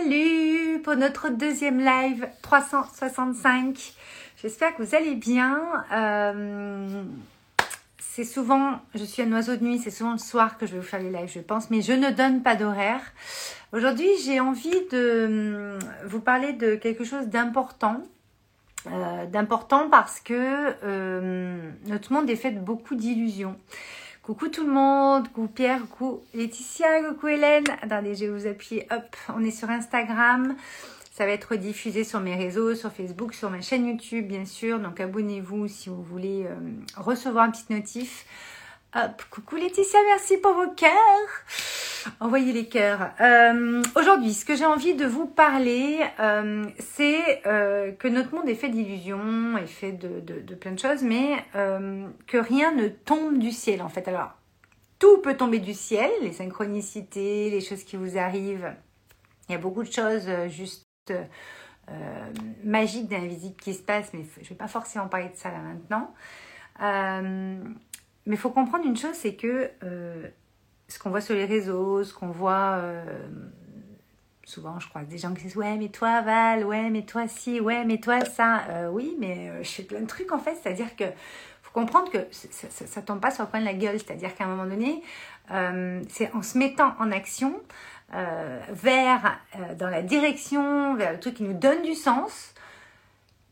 Salut pour notre deuxième live 365. J'espère que vous allez bien. Euh, c'est souvent, je suis un oiseau de nuit, c'est souvent le soir que je vais vous faire les lives, je pense, mais je ne donne pas d'horaire. Aujourd'hui, j'ai envie de hum, vous parler de quelque chose d'important. Euh, d'important parce que euh, notre monde est fait de beaucoup d'illusions. Coucou tout le monde, coucou Pierre, coucou Laetitia, coucou Hélène. Attendez, je vais vous appuyer. Hop, on est sur Instagram. Ça va être diffusé sur mes réseaux, sur Facebook, sur ma chaîne YouTube, bien sûr. Donc abonnez-vous si vous voulez euh, recevoir un petit notif. Hop, coucou Laetitia, merci pour vos cœurs. Envoyez les cœurs. Euh, aujourd'hui, ce que j'ai envie de vous parler, euh, c'est euh, que notre monde est fait d'illusions, est fait de, de, plein de choses, mais que rien ne tombe du ciel en fait. Alors, tout peut tomber du ciel, les synchronicités, les choses qui vous arrivent. Il y a beaucoup de choses juste magiques, d'invisibles qui se passent, mais je ne vais pas forcément parler de ça là maintenant. Mais il faut comprendre une chose, c'est que ce qu'on voit sur les réseaux, ce qu'on voit euh, souvent, je crois, des gens qui disent ouais mais toi Val, ouais mais toi si, ouais mais toi ça, euh, oui mais je fais plein de trucs en fait, c'est-à-dire que faut comprendre que ça, ça, tombe pas sur le coin de la gueule, c'est-à-dire qu'à un moment donné, c'est en se mettant en action vers dans la direction, vers le truc qui nous donne du sens,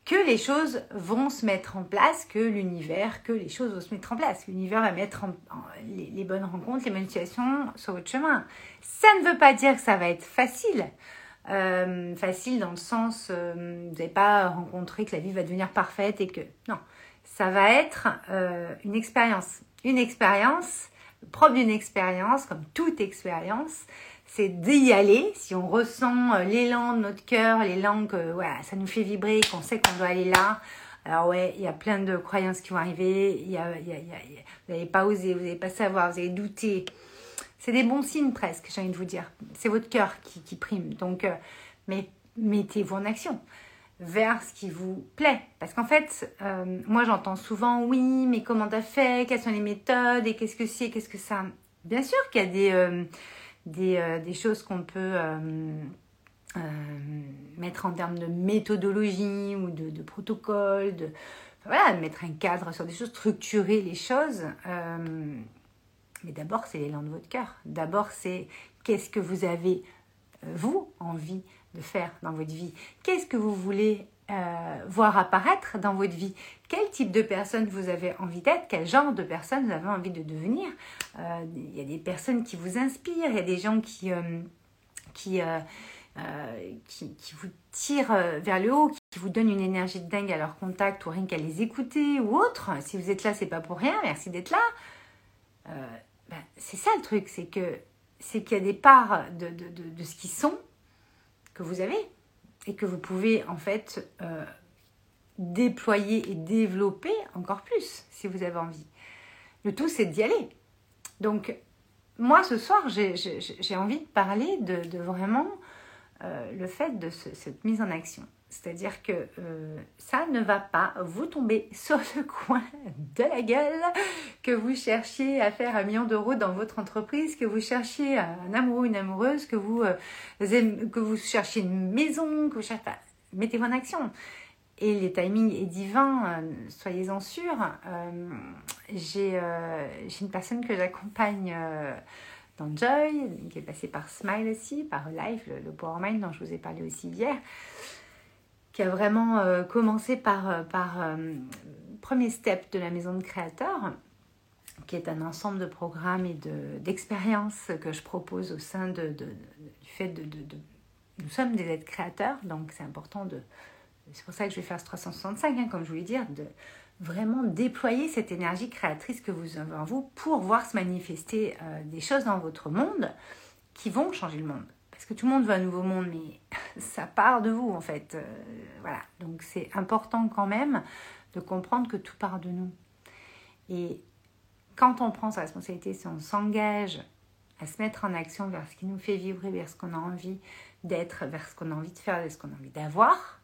que les choses vont se mettre en place, que l'univers, que les choses vont se mettre en place. L'univers va mettre les, bonnes rencontres, les bonnes situations sur votre chemin. Ça ne veut pas dire que ça va être facile. Euh, facile dans le sens, euh, vous n'avez pas rencontré que la vie va devenir parfaite et que... Non, ça va être euh, une expérience. Une expérience, propre d'une expérience, comme toute expérience, c'est d'y aller. Si on ressent euh, l'élan de notre cœur, l'élan que ça nous fait vibrer, qu'on sait qu'on doit aller là. Alors ouais, il y a plein de croyances qui vont arriver. Y a, y a, vous n'allez pas oser, vous n'allez pas savoir, vous allez douter. C'est des bons signes presque, j'ai envie de vous dire. C'est votre cœur qui, qui, prime. Donc, euh, mais mettez-vous en action vers ce qui vous plaît. Parce qu'en fait, euh, moi j'entends souvent oui, mais comment t'as fait? Quelles sont les méthodes? Et qu'est-ce que c'est? Qu'est-ce que ça? Bien sûr qu'il y a des des, euh, des choses qu'on peut euh, euh, mettre en termes de méthodologie ou de, de protocole, de, voilà, mettre un cadre sur des choses, structurer les choses. mais d'abord, c'est l'élan de votre cœur. D'abord, c'est qu'est-ce que vous avez, vous, envie de faire dans votre vie Qu'est-ce que vous voulez euh, voir apparaître dans votre vie. Quel type de personne vous avez envie d'être? Quel genre de personne vous avez envie de devenir? Euh, Il y a des personnes qui vous inspirent, il y a des gens qui, euh, qui, qui, vous tirent vers le haut, qui vous donnent une énergie de dingue à leur contact ou rien qu'à les écouter ou autre. Si vous êtes là, c'est pas pour rien, merci d'être là. Ben, c'est ça le truc, c'est que c'est qu'il y a des parts de, de, de ce qu'ils sont que vous avez et que vous pouvez en fait euh, déployer et développer encore plus si vous avez envie. Le tout, c'est d'y aller. Donc, moi, ce soir, j'ai envie de parler de, vraiment euh, le fait de cette mise en action. C'est-à-dire que euh, ça ne va pas vous tomber sur le coin de la gueule, que vous cherchiez à faire un million d'euros dans votre entreprise, que vous cherchiez un amoureux, une amoureuse, que vous, euh, que vous cherchiez une maison, que vous cherchiez... Mettez-vous en action. Et les timings est divin, euh, soyez-en sûrs. J'ai une personne que j'accompagne dans Joy, qui est passée par Smile aussi, par Life, le, le Power Mind dont je vous ai parlé aussi hier qui a vraiment euh, commencé par, euh, par euh, premier step de la maison de créateurs, qui est un ensemble de programmes et d'expériences que je propose au sein de, de, du fait de, Nous sommes des êtres créateurs, donc c'est important de... C'est pour ça que je vais faire ce 365, hein, comme je voulais dire, de vraiment déployer cette énergie créatrice que vous avez en vous pour voir se manifester des choses dans votre monde qui vont changer le monde. Parce que tout le monde veut un nouveau monde, mais ça part de vous en fait. Euh, voilà. Donc c'est important quand même de comprendre que tout part de nous. Et quand on prend sa responsabilité, si on s'engage à se mettre en action vers ce qui nous fait vibrer, vers ce qu'on a envie d'être, vers ce qu'on a envie de faire, vers ce qu'on a envie d'avoir,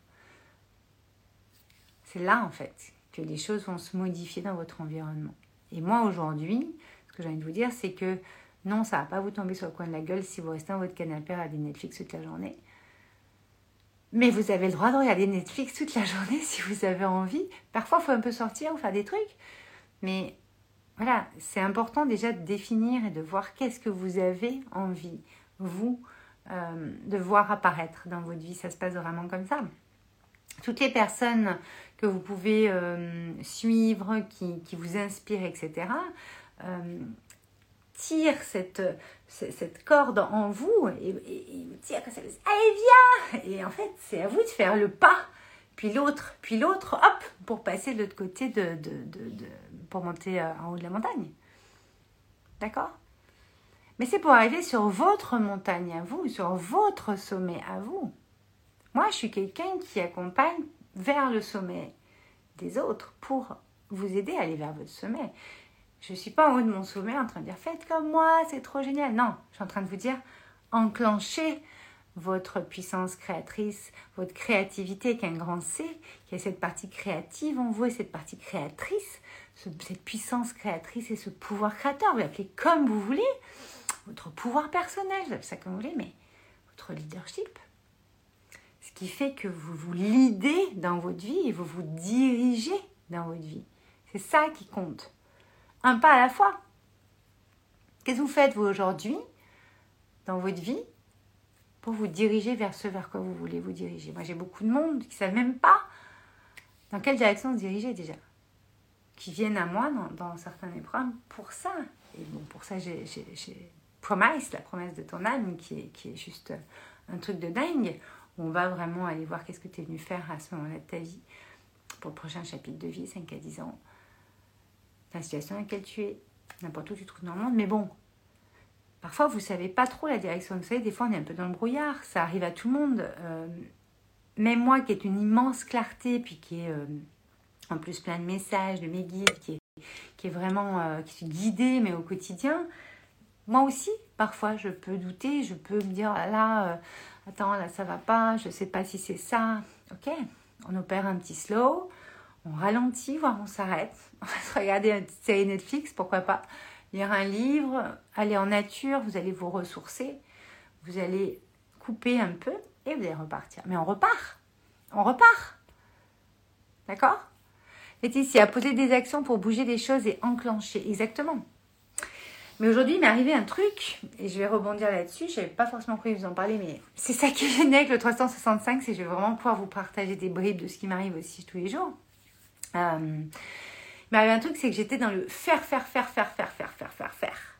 c'est là en fait que les choses vont se modifier dans votre environnement. Et moi aujourd'hui, ce que j'ai envie de vous dire, c'est que non, ça va pas vous tomber sur le coin de la gueule si vous restez dans votre canapé à regarder Netflix toute la journée. Mais vous avez le droit de regarder Netflix toute la journée si vous avez envie. Parfois, il faut un peu sortir ou faire des trucs. Mais voilà, c'est important déjà de définir et de voir qu'est-ce que vous avez envie, vous, euh, de voir apparaître dans votre vie. Ça se passe vraiment comme ça. Toutes les personnes que vous pouvez euh, suivre, qui, vous inspirent, etc., tirent cette, cette corde en vous et, et, vous tirent comme ça, allez viens Et en fait, c'est à vous de faire le pas, puis l'autre, puis l'autre, hop, pour passer de l'autre côté, de, pour monter en haut de la montagne. D'accord? Mais c'est pour arriver sur votre montagne à vous, sur votre sommet à vous. Moi, je suis quelqu'un qui accompagne vers le sommet des autres pour vous aider à aller vers votre sommet. Je ne suis pas en haut de mon sommet en train de dire faites comme moi, c'est trop génial. Non, je suis en train de vous dire enclenchez votre puissance créatrice, votre créativité qui est un grand C, qui est cette partie créative en vous et cette partie créatrice, cette puissance créatrice et ce pouvoir créateur. Vous l'appelez comme vous voulez votre pouvoir personnel, vous ça comme vous voulez, mais votre leadership. Ce qui fait que vous vous lidez dans votre vie et vous vous dirigez dans votre vie. C'est ça qui compte. Un pas à la fois. Qu'est-ce que vous faites, vous, aujourd'hui, dans votre vie, pour vous diriger vers ce vers quoi vous voulez vous diriger? Moi, j'ai beaucoup de monde qui ne savent même pas dans quelle direction se diriger déjà. Qui viennent à moi dans, dans certains épreuves pour ça. Et bon, pour ça, j'ai Promise, la promesse de ton âme, qui est, qui est juste un truc de dingue. On va vraiment aller voir qu'est-ce que tu es venu faire à ce moment-là de ta vie pour le prochain chapitre de vie, 5 à 10 ans. La situation dans laquelle tu es, n'importe où tu trouves dans le monde. Mais bon, parfois vous savez pas trop la direction. Vous savez, des fois on est un peu dans le brouillard. Ça arrive à tout le monde. Euh, même moi qui est une immense clarté, puis qui est euh, en plus plein de messages, de mes guides, qui est, qui est vraiment, euh, qui suis guidée, mais au quotidien, moi aussi, parfois, je peux douter, je peux me dire, ah là, euh, attends, là, ça va pas, je sais pas si c'est ça. Ok, on opère un petit slow, on ralentit, voire on s'arrête. On va se regarder une série Netflix, pourquoi pas lire un livre, aller en nature, vous allez vous ressourcer, vous allez couper un peu et vous allez repartir. Mais on repart, on repart. D'accord? Laetitia, poser des actions pour bouger des choses et enclencher. Exactement. Mais aujourd'hui, il m'est arrivé un truc, et je vais rebondir là-dessus. Je n'avais pas forcément prévu de vous en parler, mais c'est ça qui est avec le 365, c'est que je vais vraiment pouvoir vous partager des bribes de ce qui m'arrive aussi tous les jours. Euh, il un truc, c'est que j'étais dans le faire, faire, faire, faire, faire, faire, faire, faire, faire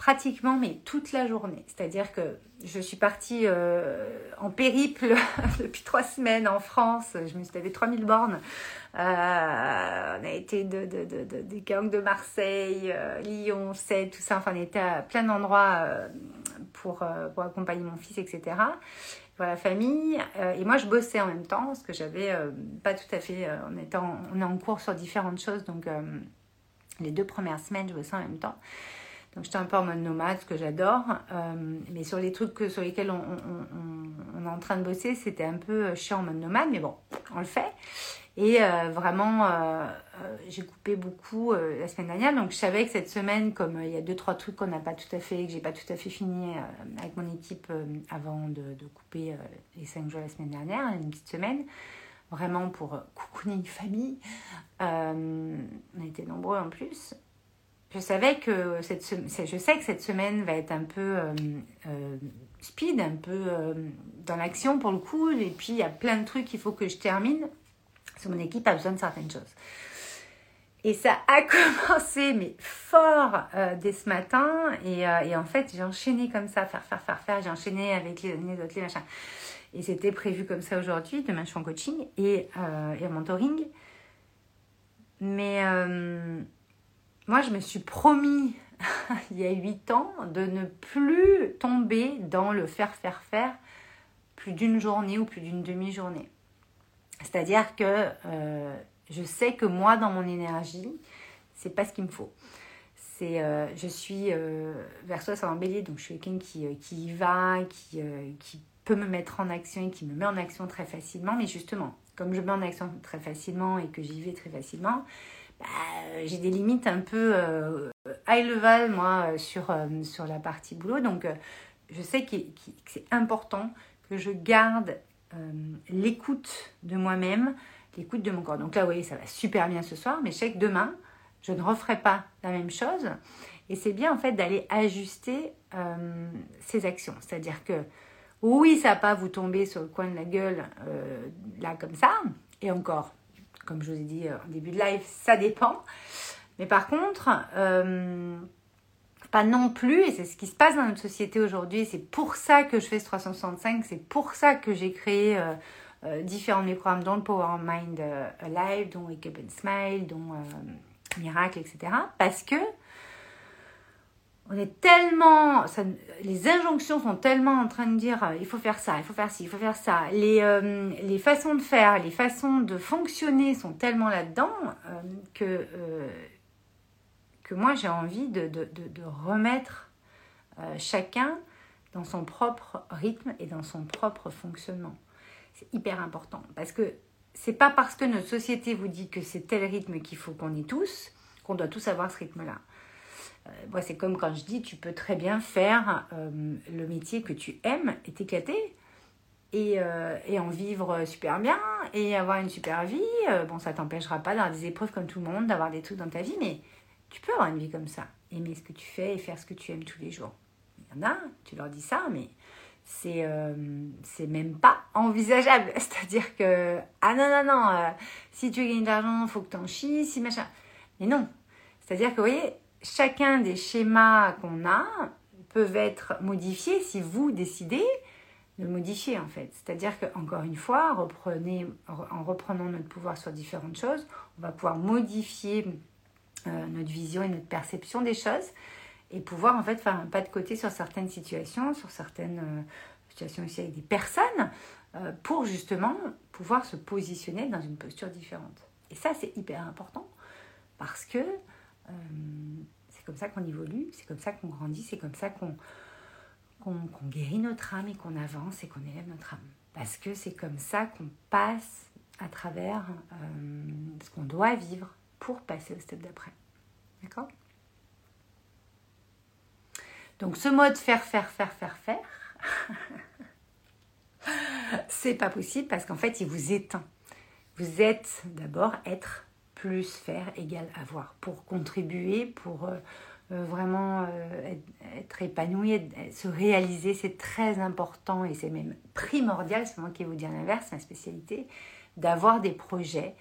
pratiquement mais toute la journée. C'est-à-dire que je suis partie euh, en périple depuis trois semaines en France. Je me suis tapé 3000 bornes. Euh, on a été de, de, de, des gangs de Marseille, euh, Lyon, Sète, tout ça. Enfin, on était à plein d'endroits pour accompagner mon fils, etc. La famille. et moi, je bossais en même temps parce que j'avais pas tout à fait. on, était on est en cours sur différentes choses. Donc, les deux premières semaines, je bossais en même temps. Donc j'étais un peu en mode nomade, ce que j'adore. Euh, mais sur les trucs sur lesquels on, on, est en train de bosser, c'était un peu chiant en mode nomade. Mais bon, on le fait. Et euh, vraiment, euh, j'ai coupé beaucoup la semaine dernière. Donc je savais que cette semaine, comme il y a deux, trois trucs qu'on n'a pas tout à fait, que j'ai pas tout à fait fini avec mon équipe avant de, de couper les cinq jours la semaine dernière, une petite semaine vraiment pour cocooning famille. on a été nombreux en plus je savais que cette je sais que cette semaine va être un peu euh, euh, speed, un peu euh, dans l'action pour le coup. Et puis il y a plein de trucs qu'il faut que je termine. Parce que mon équipe a besoin de certaines choses. Et ça a commencé, mais fort dès ce matin. Et, et en fait, j'ai enchaîné comme ça, faire, faire, faire, faire. J'ai enchaîné avec les, autres, les machins. Et c'était prévu comme ça aujourd'hui. Demain, je suis en coaching et, et en mentoring. Mais moi, je me suis promis il y a huit ans de ne plus tomber dans le faire, faire, faire plus d'une journée ou plus d'une demi-journée. C'est-à-dire que euh, je sais que moi, dans mon énergie, c'est pas ce qu'il me faut. Euh, je suis euh, vers soi, ça embellit, donc je suis quelqu'un qui, qui y va, qui, qui peut me mettre en action et qui me met en action très facilement. Mais justement, comme je me mets en action très facilement et que j'y vais très facilement, bah, j'ai des limites un peu euh, high level, moi, euh, sur, euh, sur la partie boulot. Donc, je sais que c'est important que je garde l'écoute de moi-même, l'écoute de mon corps. Donc là, vous voyez, ça va super bien ce soir, mais je sais que demain, je ne referai pas la même chose. Et c'est bien en fait d'aller ajuster ces actions. C'est-à-dire que oui, ça va pas vous tomber sur le coin de la gueule là comme ça. Et encore, comme je vous ai dit en début de live, ça dépend. Mais par contre, euh, pas non plus, et c'est ce qui se passe dans notre société aujourd'hui, c'est pour ça que je fais ce 365, c'est pour ça que j'ai créé euh, euh, différents de programmes, dont le Power Mind Alive, dont Wake Up and Smile, dont Miracle, etc. Parce que on est tellement, les injonctions sont tellement en train de dire il faut faire ça, il faut faire ci, il faut faire ça. Les façons de faire, les façons de fonctionner sont tellement là-dedans que moi j'ai envie de, remettre euh, chacun dans son propre rythme et dans son propre fonctionnement. C'est hyper important parce que c'est pas parce que notre société vous dit que c'est tel rythme qu'il faut qu'on ait tous qu'on doit tous avoir ce rythme-là. Euh, moi, c'est comme quand je dis, tu peux très bien faire euh, le métier que tu aimes et t'éclater et, et, en vivre super bien et avoir une super vie. bon, ça t'empêchera pas d'avoir des épreuves comme tout le monde, d'avoir des trucs dans ta vie, mais tu peux avoir une vie comme ça, aimer ce que tu fais et faire ce que tu aimes tous les jours. Il y en a, tu leur dis ça, mais c'est euh, même pas envisageable. C'est-à-dire que, ah non, non, non, euh, si tu gagnes de l'argent, faut que tu en chies, si machin. Mais non. C'est-à-dire que, vous voyez, chacun des schémas qu'on a peuvent être modifiés si vous décidez de modifier, en fait. C'est-à-dire que, encore une fois, en reprenant notre pouvoir sur différentes choses, on va pouvoir modifier euh, notre vision et notre perception des choses et pouvoir en fait faire un pas de côté sur certaines situations, sur certaines euh, situations aussi avec des personnes, euh, pour justement pouvoir se positionner dans une posture différente. Et ça, c'est hyper important parce que c'est comme ça qu'on évolue, c'est comme ça qu'on grandit, c'est comme ça qu'on qu'on guérit notre âme et qu'on avance et qu'on élève notre âme. Parce que c'est comme ça qu'on passe à travers ce qu'on doit vivre pour passer au step d'après. D'accord? Donc ce mode faire, faire, faire, faire, faire, c'est pas possible parce qu'en fait, il vous éteint. Vous êtes d'abord être plus faire égale avoir pour contribuer, pour euh, euh, vraiment euh, être, épanoui, se réaliser. C'est très important et c'est même primordial, c'est moi qui vais vous dire l'inverse, ma spécialité, d'avoir des projets,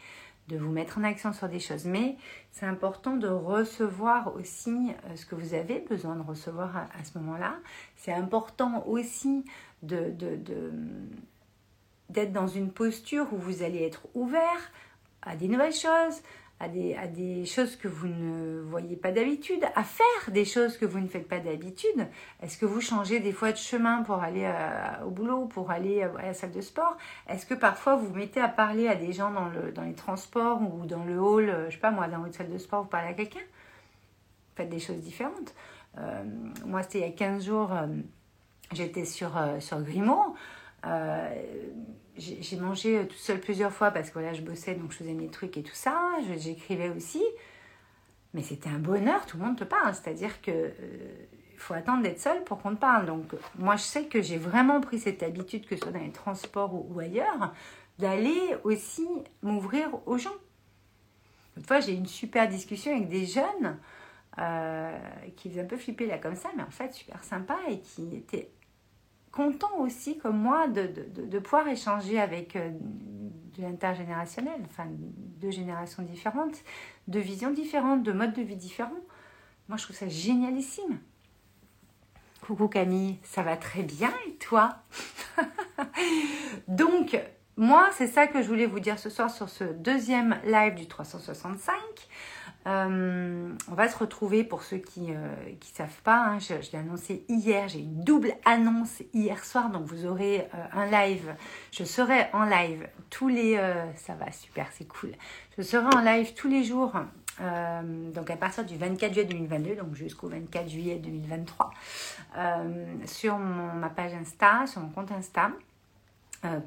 de vous mettre en action sur des choses. Mais c'est important de recevoir aussi euh, ce que vous avez besoin de recevoir à, ce moment-là. C'est important aussi de, d'être dans une posture où vous allez être ouvert à des nouvelles choses, à des, à des choses que vous ne voyez pas d'habitude, à faire des choses que vous ne faites pas d'habitude. Est-ce que vous changez des fois de chemin pour aller euh, au boulot, pour aller à la salle de sport? Est-ce que parfois vous vous mettez à parler à des gens dans, le, dans les transports ou dans le hall, euh, je sais pas moi, dans votre salle de sport, vous parlez à quelqu'un? Faites des choses différentes. Euh, moi, c'était il y a 15 jours, j'étais sur, sur Grimaud j'ai mangé euh, tout seul plusieurs fois parce que voilà, je bossais, donc je faisais mes trucs et tout ça. J'écrivais aussi. Mais c'était un bonheur, tout le monde te parle. C'est-à-dire que euh, faut attendre d'être seul pour qu'on te parle. Donc moi, je sais que j'ai vraiment pris cette habitude, que ce soit dans les transports ou, ailleurs, d'aller aussi m'ouvrir aux gens. Une fois, j'ai eu une super discussion avec des jeunes euh, qui faisaient un peu flipper là comme ça, mais en fait super sympa et qui étaient content aussi, comme moi, de, de, de pouvoir échanger avec euh, de l'intergénérationnel, enfin deux générations différentes, de visions différentes, de modes de vie différents. Moi, je trouve ça génialissime. Coucou Camille, ça va très bien et toi? Donc, moi, c'est ça que je voulais vous dire ce soir sur ce deuxième live du 365. Euh, on va se retrouver pour ceux qui ne euh, savent pas. Hein, je, l'ai annoncé hier. J'ai une double annonce hier soir. Donc vous aurez euh, un live. Je serai en live tous les. ça va super, c'est cool. Je serai en live tous les jours. donc à partir du 24 juillet 2022, donc jusqu'au 24 juillet 2023, sur ma page Insta, sur mon compte Insta,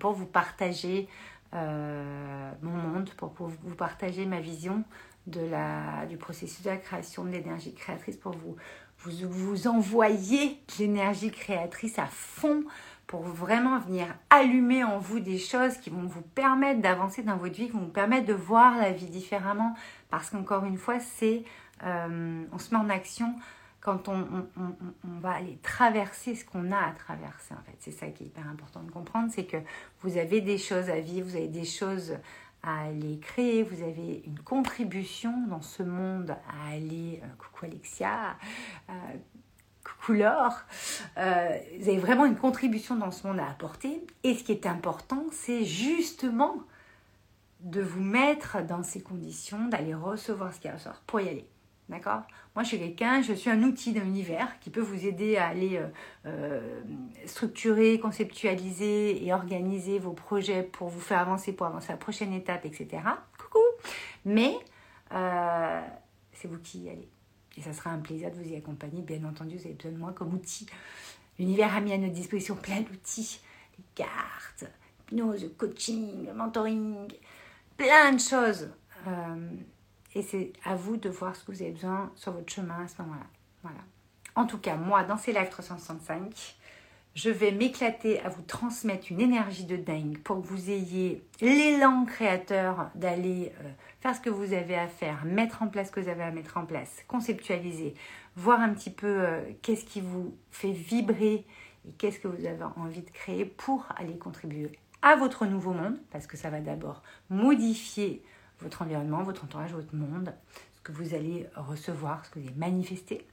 pour vous partager mon pour vous partager ma vision de la, du processus de la création de l'énergie créatrice pour vous, vous, vous envoyer l'énergie créatrice à fond pour vraiment venir allumer en vous des choses qui vont vous permettre d'avancer dans votre vie, qui vont vous permettre de voir la vie différemment. Parce qu'encore une fois, c'est euh, on se met en action quand on, va aller traverser ce qu'on a à traverser. En fait, c'est ça qui est hyper important de comprendre, c'est que vous avez des choses à vivre, vous avez des choses à aller créer, vous avez une contribution dans ce monde à aller, euh, coucou Alexia, euh, coucou Laure, euh, vous avez vraiment une contribution dans ce monde à apporter. Et ce qui est important, c'est justement de vous mettre dans ces conditions, d'aller recevoir ce qui ressort pour y aller. D'accord? Moi, je suis quelqu'un, je suis un outil d'un univers qui peut vous aider à aller euh, euh, structurer, conceptualiser et organiser vos projets pour vous faire avancer, pour avancer à la prochaine étape, etc. Coucou Mais euh, c'est vous qui y allez. Et ça sera un plaisir de vous y accompagner. Bien entendu, vous avez besoin de moi comme outil. L'univers a mis à notre disposition plein d'outils. Les cartes, hypnose, coaching, mentoring, plein de choses. Et c'est à vous de voir ce que vous avez besoin sur votre chemin à ce moment-là. Voilà. En tout cas, moi, dans ces lives 365, je vais m'éclater à vous transmettre une énergie de dingue pour que vous ayez l'élan créateur d'aller euh, faire ce que vous avez à faire, mettre en place ce que vous avez à mettre en place, conceptualiser, voir un petit peu euh, qu'est-ce qui vous fait vibrer et qu'est-ce que vous avez envie de créer pour aller contribuer à votre nouveau monde, parce que ça va d'abord modifier votre environnement, votre entourage, votre monde, ce que vous allez recevoir, ce que vous allez manifester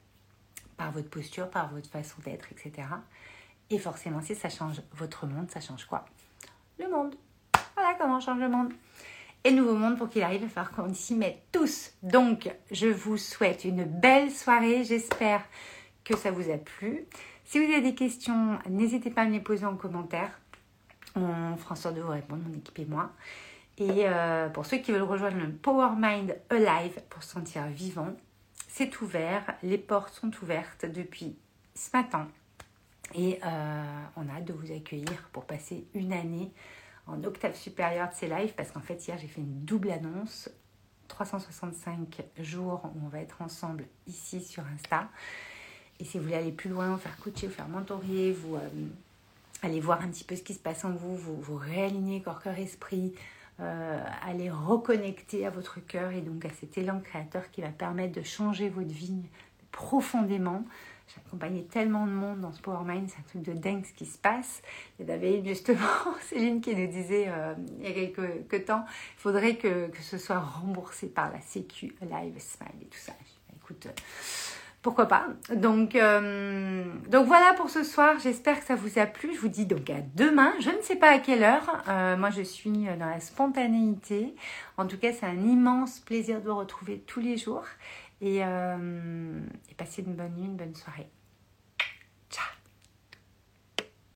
par votre posture, par votre façon d'être, etc. Et forcément, si ça change votre monde, ça change quoi? Le monde. Voilà comment on change le monde. Et nouveau monde, pour qu'il arrive, il va falloir qu'on s'y mette tous. Donc, je vous souhaite une belle soirée. J'espère que ça vous a plu. Si vous avez des questions, n'hésitez pas à me les poser en commentaire. On fera en sorte de vous répondre, mon équipe et moi. Et euh, pour ceux qui veulent rejoindre le Power Mind Alive pour se sentir vivant, c'est ouvert. Les portes sont ouvertes depuis ce matin. Et euh, on a hâte de vous accueillir pour passer une année en octave supérieure de ces lives parce qu'en fait hier j'ai fait une double annonce 365 jours où on va être ensemble ici sur Insta et si vous voulez aller plus loin, faire coacher, vous faire mentorer, vous euh, allez voir un petit peu ce qui se passe en vous, vous, vous réaligner corps, cœur, esprit, euh, aller reconnecter à votre cœur et donc à cet élan créateur qui va permettre de changer votre vie profondément. J'ai accompagné tellement de monde dans ce Power Mind, c'est un truc de dingue ce qui se passe. Il y avait justement Céline qui nous disait euh, il y a quelques, temps, il faudrait que, que, ce soit remboursé par la Sécu, Live, Smile et tout ça. Écoute, euh, pourquoi pas. Donc, euh, donc voilà pour ce soir. J'espère que ça vous a plu. Je vous dis donc à demain. Je ne sais pas à quelle heure. Euh, moi, je suis dans la spontanéité. En tout cas, c'est un immense plaisir de vous retrouver tous les jours. Et, euh, et passez une bonne nuit, une bonne soirée.